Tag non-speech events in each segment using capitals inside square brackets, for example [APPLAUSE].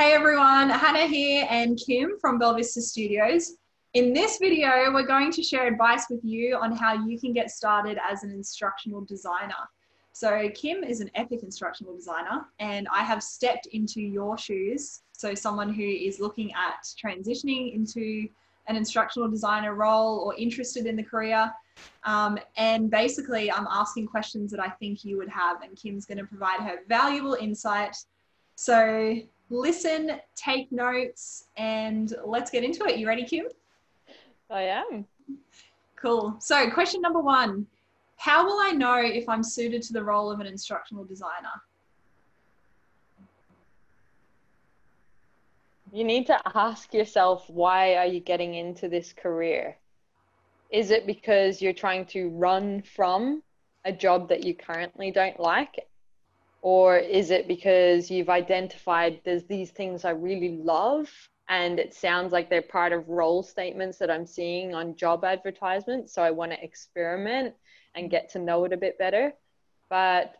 Hey everyone, Hannah here and Kim from Bella Vista Studios. In this video, we're going to share advice with you on how you can get started as an instructional designer. So Kim is an epic instructional designer and I have stepped into your shoes. So someone who is looking at transitioning into an instructional designer role or interested in the career. Um, and basically I'm asking questions that I think you would have and Kim's gonna provide her valuable insight. So listen, take notes, and let's get into it. You ready, Kim? I am. Cool. So, question number one How will I know if I'm suited to the role of an instructional designer? You need to ask yourself why are you getting into this career? Is it because you're trying to run from a job that you currently don't like or is it because you've identified there's these things I really love and it sounds like they're part of role statements that I'm seeing on job advertisements. So I want to experiment and get to know it a bit better. But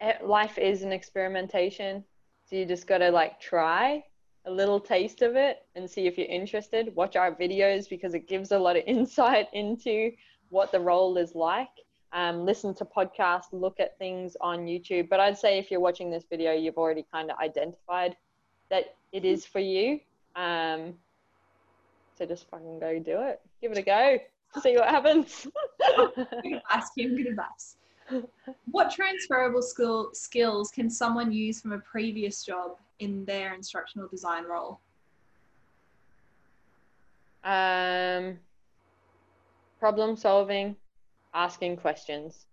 eh, life is an experimentation. So you just got to like try a little taste of it and see if you're interested. Watch our videos because it gives a lot of [LAUGHS] insight into what the role is like um, listen to podcasts, look at things on YouTube. But I'd say if you're watching this video, you've already kind of identified that it is for you. Um, so just fucking go do it. Give it a go. See what happens. Ask him good advice. What transferable skill, skills can someone use from a previous job in their instructional design role? Um, problem solving, asking questions.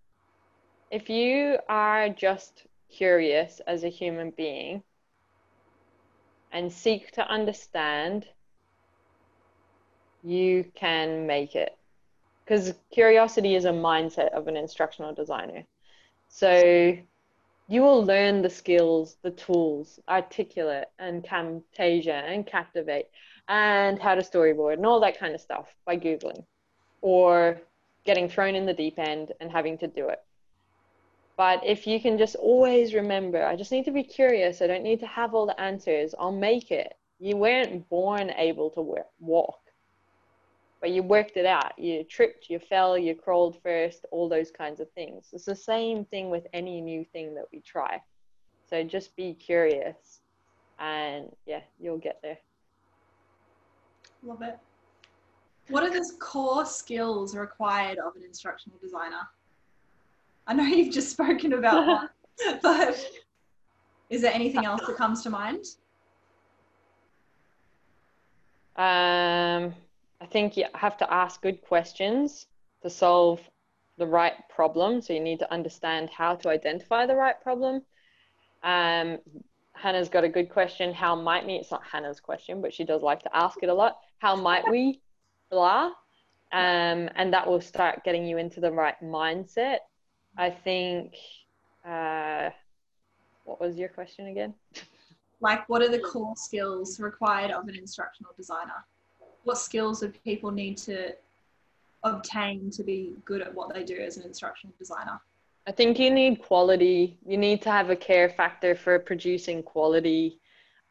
If you are just curious as a human being and seek to understand, you can make it. Because curiosity is a mindset of an instructional designer. So you will learn the skills, the tools, articulate and Camtasia and Captivate and how to storyboard and all that kind of stuff by Googling or getting thrown in the deep end and having to do it. But if you can just always remember, I just need to be curious. I don't need to have all the answers. I'll make it. You weren't born able to walk, but you worked it out. You tripped, you fell, you crawled first, all those kinds of things. It's the same thing with any new thing that we try. So just be curious and yeah, you'll get there. Love it. What are the core skills required of an instructional designer? I know you've just spoken about [LAUGHS] one, but is there anything else that comes to mind? Um, I think you have to ask good questions to solve the right problem. So you need to understand how to identify the right problem. Um, Hannah's got a good question. How might we? It's not Hannah's question, but she does like to ask it a lot. How might we blah. Um, and that will start getting you into the right mindset. I think, uh, what was your question again? [LAUGHS] Like, what are the core skills required of an instructional designer? What skills do people need to obtain to be good at what they do as an instructional designer? I think you need quality. You need to have a care factor for producing quality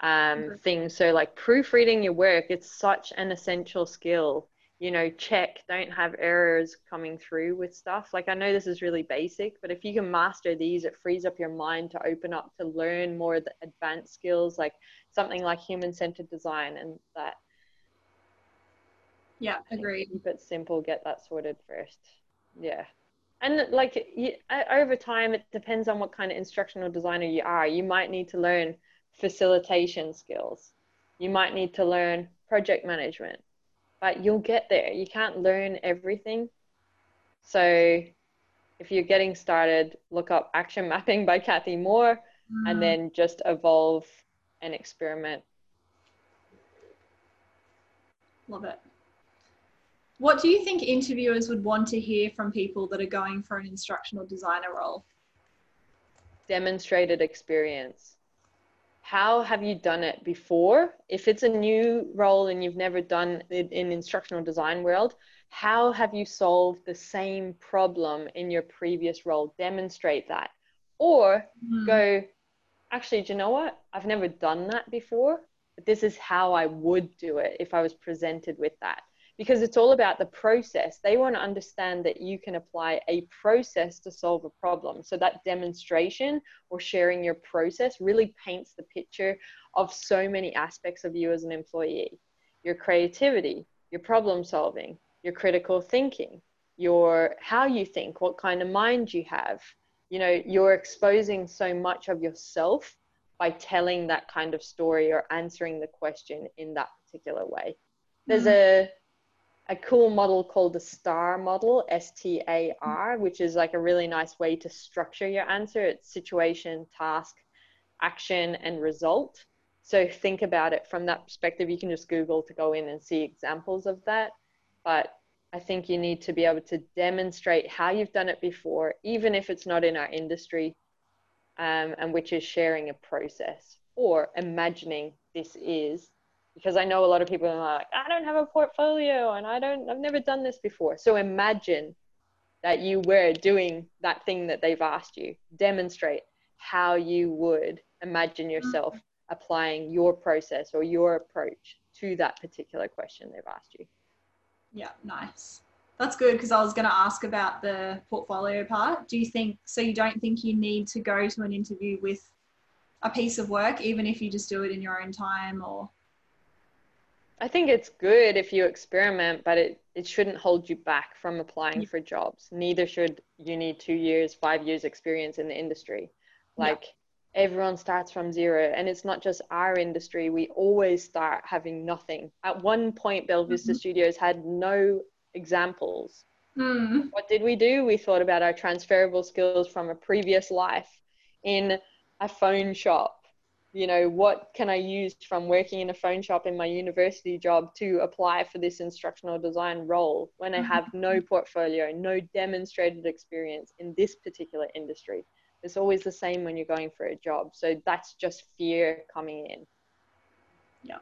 um, things. So, like proofreading your work, it's such an essential skill. You know, check, don't have errors coming through with stuff. Like, I know this is really basic, but if you can master these, it frees up your mind to open up to learn more of the advanced skills, like something like human centered design and that. Yeah, agreed. Keep it simple, get that sorted first. Yeah and like you, over time it depends on what kind of instructional designer you are you might need to learn facilitation skills. You might need to learn project management, but you'll get there. You can't learn everything. So if you're getting started, look up Action Mapping by Cathy Moore mm. and then just evolve and experiment. Love it. What do you think interviewers would want to hear from people that are going for an instructional designer role? Demonstrated experience how have you done it before? If it's a new role and you've never done it in instructional design world, how have you solved the same problem in your previous role? Demonstrate that. Or mm. go, actually, do you know what? I've never done that before, but this is how I would do it if I was presented with that. Because it's all about the process. They want to understand that you can apply a process to solve a problem. So that demonstration or sharing your process really paints the picture of so many aspects of you as an employee your creativity, your problem solving, your critical thinking, your how you think, what kind of mind you have. You know, you're exposing so much of yourself by telling that kind of story or answering the question in that particular way. There's mm-hmm. a a cool model called the STAR model, S T A R, which is like a really nice way to structure your answer. It's situation, task, action, and result. So think about it from that perspective. You can just Google to go in and see examples of that. But I think you need to be able to demonstrate how you've done it before, even if it's not in our industry, um, and which is sharing a process or imagining this is. Because I know a lot of people are like, I don't have a portfolio and I don't, I've never done this before. So imagine that you were doing that thing that they've asked you. Demonstrate how you would imagine mm-hmm. yourself applying your process or your approach to that particular question they've asked you. Yeah, nice. That's good because I was going to ask about the portfolio part. Do you think so? You don't think you need to go to an interview with a piece of work, even if you just do it in your own time or? I think it's good if you experiment, but it, it shouldn't hold you back from applying yeah. for jobs. Neither should you need two years, five years experience in the industry. Like yeah. everyone starts from zero. And it's not just our industry. We always start having nothing. At one point, Bella Vista mm-hmm. Studios had no examples. Mm. What did we do? We thought about our transferable skills from a previous life in a phone shop. You know, what can I use from working in a phone shop in my university job to apply for this instructional design role when I have no mm-hmm. portfolio, no demonstrated experience in this particular industry? It's always the same when you're going for a job. So that's just fear coming in. Yeah.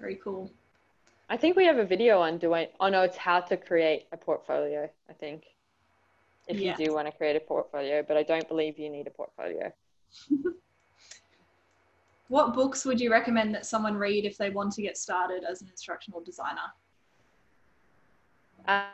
Very cool. I think we have a video on doing, oh no, it's how to create a portfolio, I think. If yeah. you do want to create a portfolio, but I don't believe you need a portfolio. [LAUGHS] what books would you recommend that someone read if they want to get started as an instructional designer? Uh,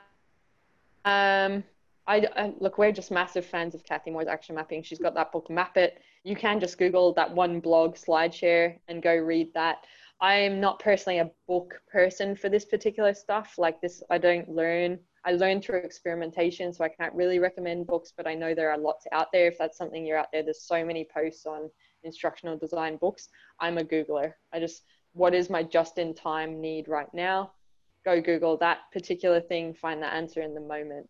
um, I, I, look, we're just massive fans of Cathy Moore's action mapping. She's got that book, Map It. You can just Google that one blog, SlideShare, and go read that. I'm not personally a book person for this particular stuff. Like this, I don't learn. I learn through experimentation, so I can't really recommend books, but I know there are lots out there. If that's something you're out there, there's so many posts on instructional design books. I'm a Googler. I just, what is my just in time need right now? Go Google that particular thing, find the answer in the moment.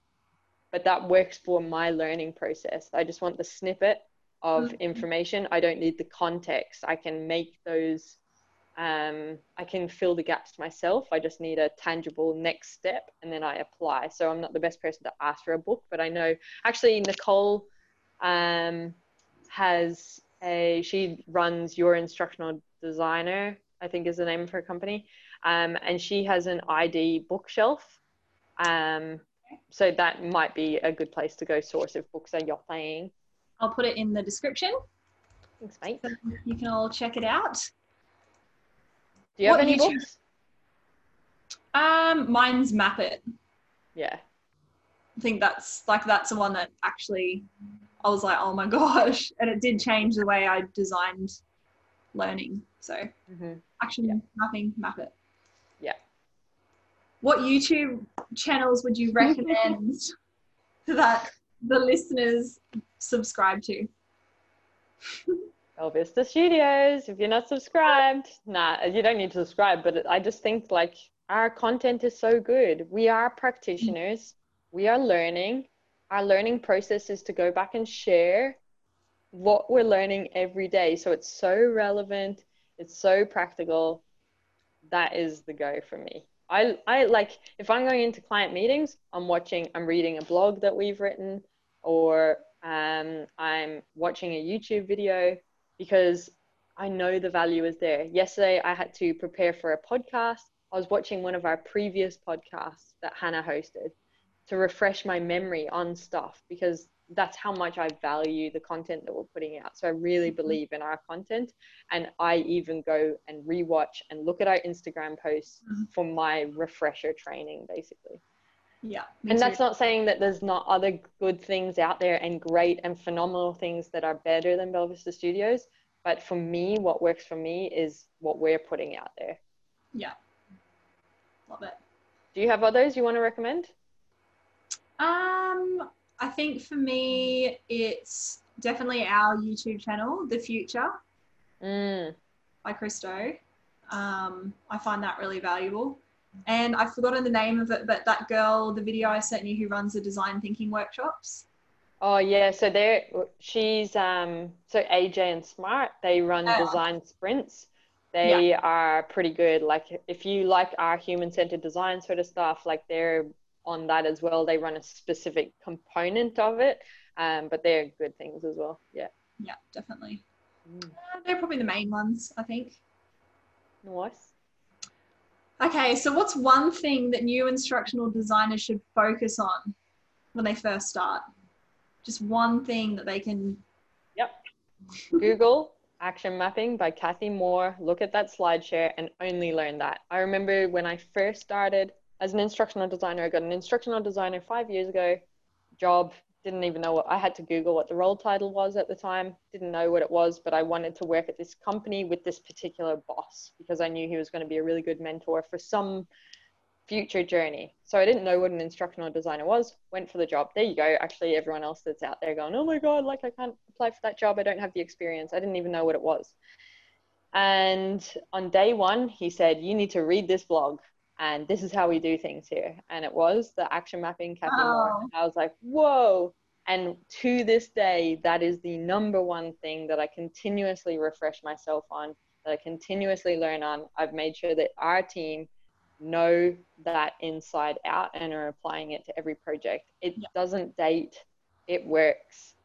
But that works for my learning process. I just want the snippet of mm-hmm. information. I don't need the context. I can make those um, I can fill the gaps myself. I just need a tangible next step and then I apply. So I'm not the best person to ask for a book, but I know actually Nicole um, has a, she runs Your Instructional Designer, I think is the name of her company. Um, and she has an ID bookshelf. Um, so that might be a good place to go source if books are your thing. I'll put it in the description. Thanks, mate. So you can all check it out. Do you have any books? Um, mine's Map It. Yeah. I think that's like that's the one that actually I was like, oh my [LAUGHS] gosh, and it did change the way I designed learning. So mm-hmm. action yeah. mapping, map it. Yeah. What YouTube channels would you recommend [LAUGHS] that the listeners subscribe to? Bella Vista Studios. If you're not subscribed, nah, you don't need to subscribe. But I just think like our content is so good. We are practitioners. We are learning. Our learning process is to go back and share what we're learning every day. So it's so relevant. It's so practical. That is the go for me. I, I like if I'm going into client meetings, I'm watching, I'm reading a blog that we've written, or um, I'm watching a YouTube video because I know the value is there. Yesterday, I had to prepare for a podcast. I was watching one of our previous podcasts that Hannah hosted to refresh my memory on stuff because that's how much I value the content that we're putting out. So I really Mhm. believe in our content. And I even go and rewatch and look at our Instagram posts Mhm. for my refresher training, basically. Yeah. And too. that's not saying that there's not other good things out there and great and phenomenal things that are better than Bella Vista Studios. But for me, what works for me is what we're putting out there. Yeah. Love it. Do you have others you want to recommend? Um, I think for me, it's definitely our YouTube channel, The Futur Mm. by Chris Do. Um, I find that really valuable. And I've forgotten the name of it, but that girl, the video I sent you, who runs the design thinking workshops. Oh yeah, so they're she's um so AJ and Smart they run Yeah. design sprints. They are pretty good. Like if you like our human centered design sort of stuff, like they're on that as well. They run a specific component of it, um, but they're good things as well. Yeah. Yeah, definitely. Mm. Uh, they're probably the main ones, I think. Nice. Okay, so what's one thing that new instructional designers should focus on when they first start? Just one thing that they can. Yep. Google Action Mapping by Cathy Moore. Look at that SlideShare and only learn that. I remember when I first started as an instructional designer, I got an instructional designer five years ago. Job, didn't even know what I had to Google what the role title was at the time. Didn't know what it was, but I wanted to work at this company with this particular boss because I knew he was going to be a really good mentor for some future journey. So I didn't know what an instructional designer was, went for the job. There you go. Actually, everyone else that's out there going, oh my God, like I can't apply for that job. I don't have the experience. I didn't even know what it was. And on day one, he said, you need to read this blog. And this is how we do things here. And it was the action mapping Cathy. Oh. Wow. I was like, whoa. And to this day, that is the number one thing that I continuously refresh myself on, that I continuously learn on. I've made sure that our team know that inside out and are applying it to every project. It Yeah. doesn't date, it works.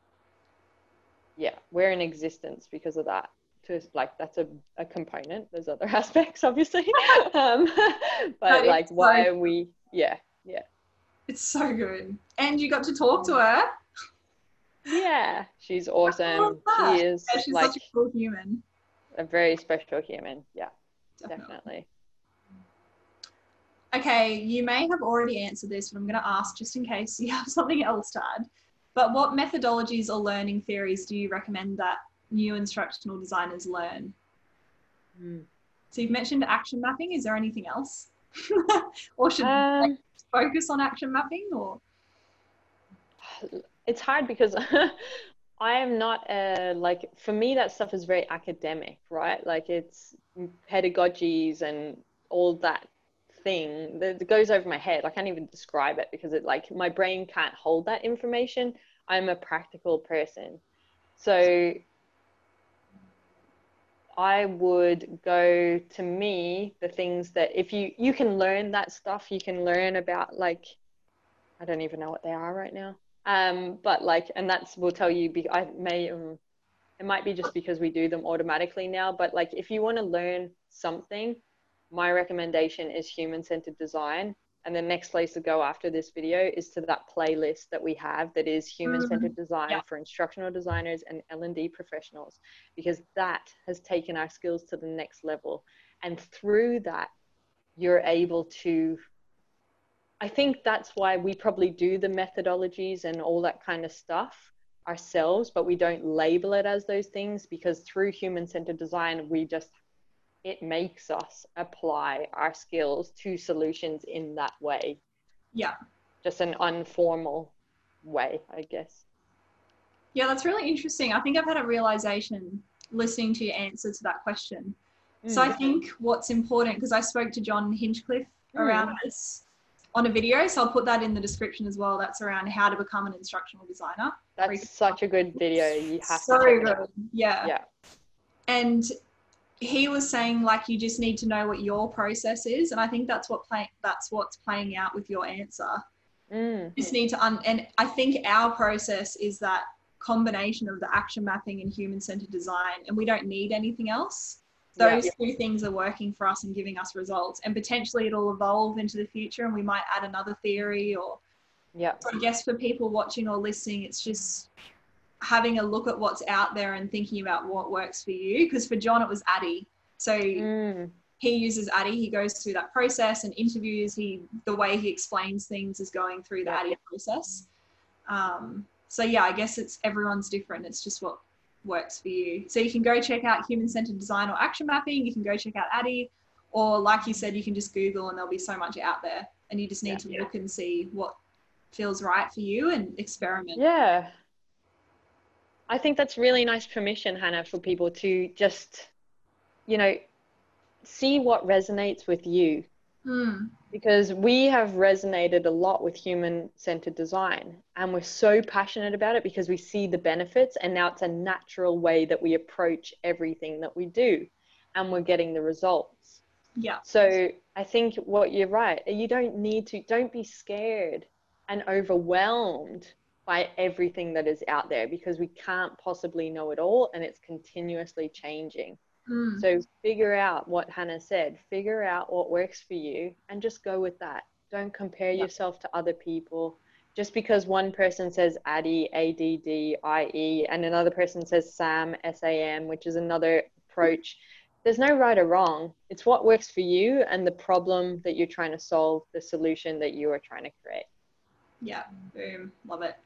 Yeah, we're in existence because of that. To like that's a, a component. There's other [LAUGHS] aspects, obviously. [LAUGHS] um, [LAUGHS] but But like, why like- are we? Yeah, yeah, It's so good. And you got to talk to her. yeah. She's awesome. She is Yeah, she's like such a cool human. a very special human. Yeah, Definitely. definitely. Okay, you may have already answered this, but I'm going to ask just in case you have something else to add. But what methodologies or learning theories do you recommend that new instructional designers learn? Mm. So you've mentioned action mapping. Is there anything else? [LAUGHS] or should Um, focus on action mapping or? it's hard because [LAUGHS] I am not a like for me that stuff is very academic, right? Like it's pedagogies and all that thing that that goes over my head. I can't even describe it because it like my brain can't hold that information. I'm a practical person. So I would go to me the things that if you you can learn that stuff, you can learn about like I don't even know what they are right now. Um, but like, and that's will tell you. Be, I may um, it might be just because we do them automatically now. But like, if you want to learn something, my recommendation is human-centered design. And the next place to go after this video is to that playlist that we have that is human-centered mm-hmm. design yeah. for instructional designers and L&D professionals, because that has taken our skills to the next level. And through that, you're able to I think that's why we probably do the methodologies and all that kind of stuff ourselves, but we don't label it as those things because through human centered design, we just, it makes us apply our skills to solutions in that way, Yeah. just an informal way, I guess. Yeah, that's really interesting. I think I've had a realization listening to your answer to that question. So I Mm. think what's important, because I spoke to John Hinchcliffe Mm. around this on a video, so I'll put that in the description as well. That's around how to become an instructional designer. That's such a good video. You have so to it good. Yeah. Yeah. And he was saying like you just need to know what your process is, and I think that's what play that's what's playing out with your answer. Mm. You just need to un- and I think our process is that combination of the action mapping and human centered design, and we don't need anything else. Yeah. Those two things are working for us and giving us results, and potentially it'll evolve into the future, and we might add another theory or Yeah. I guess for people watching or listening, it's just having a look at what's out there and thinking about what works for you. Because for John, it was ADDIE. So Mm. he uses ADDIE. He goes through that process and interviews. He the way he explains things is going through the Yeah. ADDIE process. Um, so yeah, I guess it's everyone's different. It's just what works for you. So you can go check out human centered design or action mapping. You can go check out ADDIE, or like you said, you can just Google and there'll be so much out there, and you just need Yeah. to look and see what feels right for you and experiment. Yeah. I think that's really nice permission, Hannah, for people to just, you know, see what resonates with you. Hmm. Because we have resonated a lot with human centered design and we're so passionate about it because we see the benefits and now it's a natural way that we approach everything that we do and we're getting the results. Yeah. So I think what you're right, you don't need to, don't be scared and overwhelmed by everything that is out there because we can't possibly know it all and it's continuously changing. Hmm. So figure out what Hannah said, figure out what works for you and just go with that. Don't compare Yeah. yourself to other people. Just because one person says ADDIE, A-D-D-I-E, and another person says SAM, S-A-M, which is another approach, there's no right or wrong. It's what works for you and the problem that you're trying to solve, the solution that you are trying to create. Yeah, boom, love it.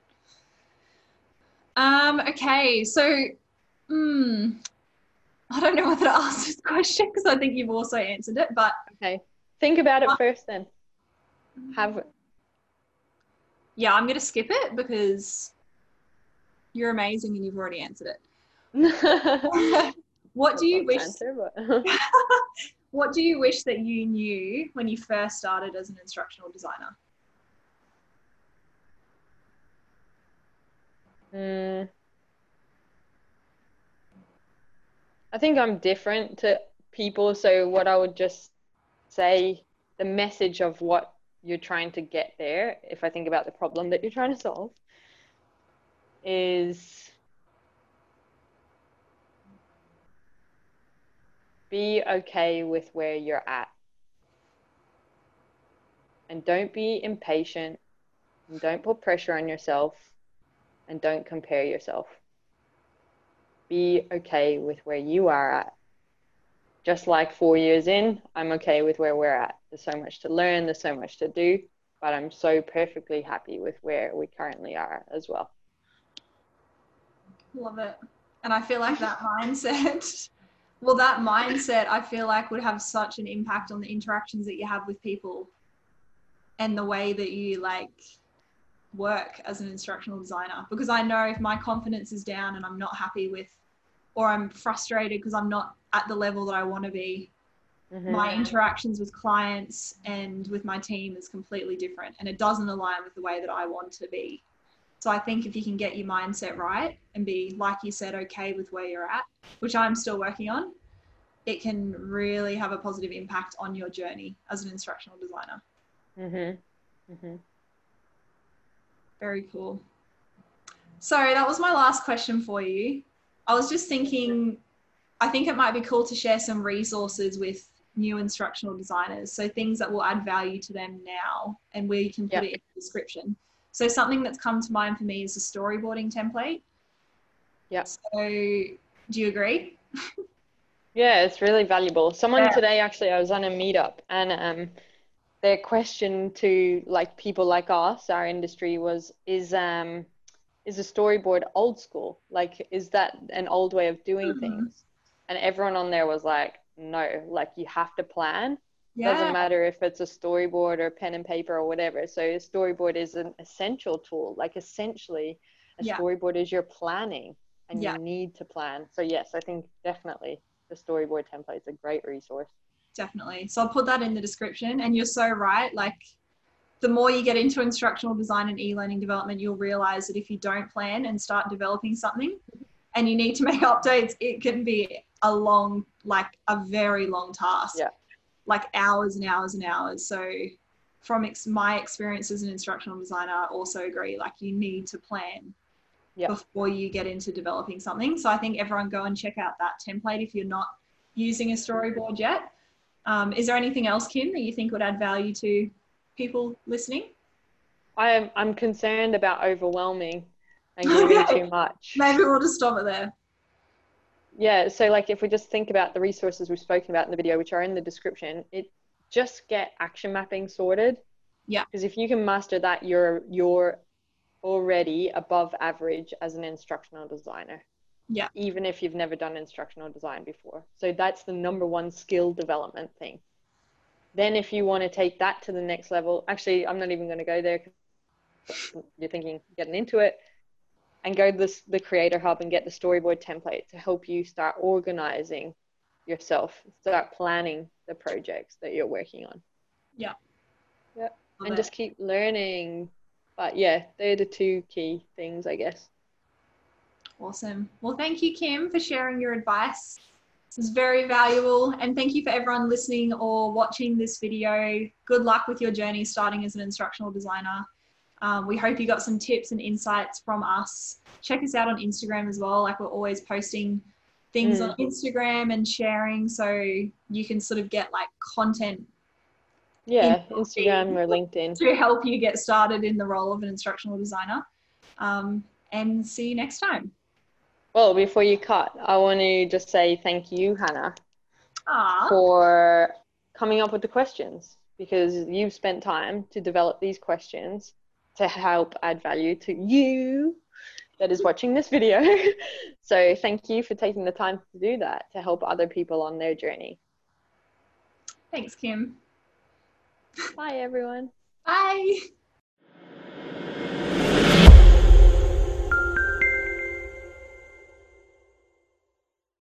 Um, okay, so hmm, I don't know whether to ask this question because I think you've also answered it, but Okay. Think about it Uh, first then. Have yeah, I'm gonna skip it because you're amazing and you've already answered it. [LAUGHS] what do you wish Answer, but- [LAUGHS] what do you wish that you knew when you first started as an instructional designer? Mm. I think I'm different to people, so what I would just say, the message of what you're trying to get there, if I think about the problem that you're trying to solve, is be okay with where you're at. And don't be impatient, and don't put pressure on yourself, and don't compare yourself. Be okay with where you are at. Just like four years in, I'm okay with where we're at. There's so much to learn, there's so much to do, but I'm so perfectly happy with where we currently are as well. Love it. And I feel like that mindset, [LAUGHS] well, that mindset I feel like would have such an impact on the interactions that you have with people and the way that you like work as an instructional designer. Because I know if my confidence is down and I'm not happy with, or I'm frustrated because I'm not at the level that I want to be, Mhm. my interactions with clients and with my team is completely different and it doesn't align with the way that I want to be. So I think if you can get your mindset right and be, like you said, okay with where you're at, which I'm still working on, it can really have a positive impact on your journey as an instructional designer. Mhm. Mhm. Very cool. So that was my last question for you. I was just thinking, I think it might be cool to share some resources with new instructional designers. So things that will add value to them now and where you can put Yeah. it in the description. So something that's come to mind for me is a storyboarding template. Yeah. So do you agree? [LAUGHS] Yeah, it's really valuable. Someone Yeah. today actually, I was on a meetup and um, their question to like people like us, our industry was, is um, is a storyboard old school? Like, is that an old way of doing Mhm. things? And everyone on there was like, no, like you have to plan. Yeah. Doesn't matter if it's a storyboard or pen and paper or whatever. So a storyboard is an essential tool. Like essentially, a Yeah. storyboard is your planning, and Yeah. you need to plan. So yes, I think definitely the storyboard template is a great resource. Definitely. So I'll put that in the description. And you're so right. Like, the more you get into instructional design and e-learning development, you'll realize that if you don't plan and start developing something, and you need to [LAUGHS] make updates, it can be a long, like a very long task. Yeah. Like hours and hours and hours. So, from ex- my experience as an instructional designer, I also agree. Like, you need to plan Yeah. before you get into developing something. So I think everyone go and check out that template if you're not using a storyboard yet. Um, is there anything else, Kim, that you think would add value to people listening? I'm I'm concerned about overwhelming and [LAUGHS] giving Okay. too much. Maybe we'll just stop it there. Yeah, so like if we just think about the resources we've spoken about in the video, which are in the description, it just get action mapping sorted. Yeah. Because if you can master that, you're you're already above average as an instructional designer. Yeah. Even if you've never done instructional design before. So that's the number one skill development thing. Then if you want to take that to the next level, actually I'm not even going to go there you're thinking getting into it and go to this, the creator hub and get the storyboard template to help you start organizing yourself start planning the projects that you're working on Yeah. Love and it. just keep learning but yeah they're the two key things i guess Awesome. Well, thank you, Kim, for sharing your advice. This is very valuable. And thank you for everyone listening or watching this video. Good luck with your journey starting as an instructional designer. Um, we hope you got some tips and insights from us. Check us out on Instagram as well. Like we're always posting things Mm. on Instagram and sharing so you can sort of get like content yeah instagram or linkedin to help you get started in the role of an instructional designer. Um, and see you next time. Well before you cut i want to just say thank you hannah Ah, for coming up with the questions because you've spent time to develop these questions to help add value to you that is watching this video. [LAUGHS] so thank you for taking the time to do that to help other people on their journey. thanks, Kim. Bye everyone. Bye.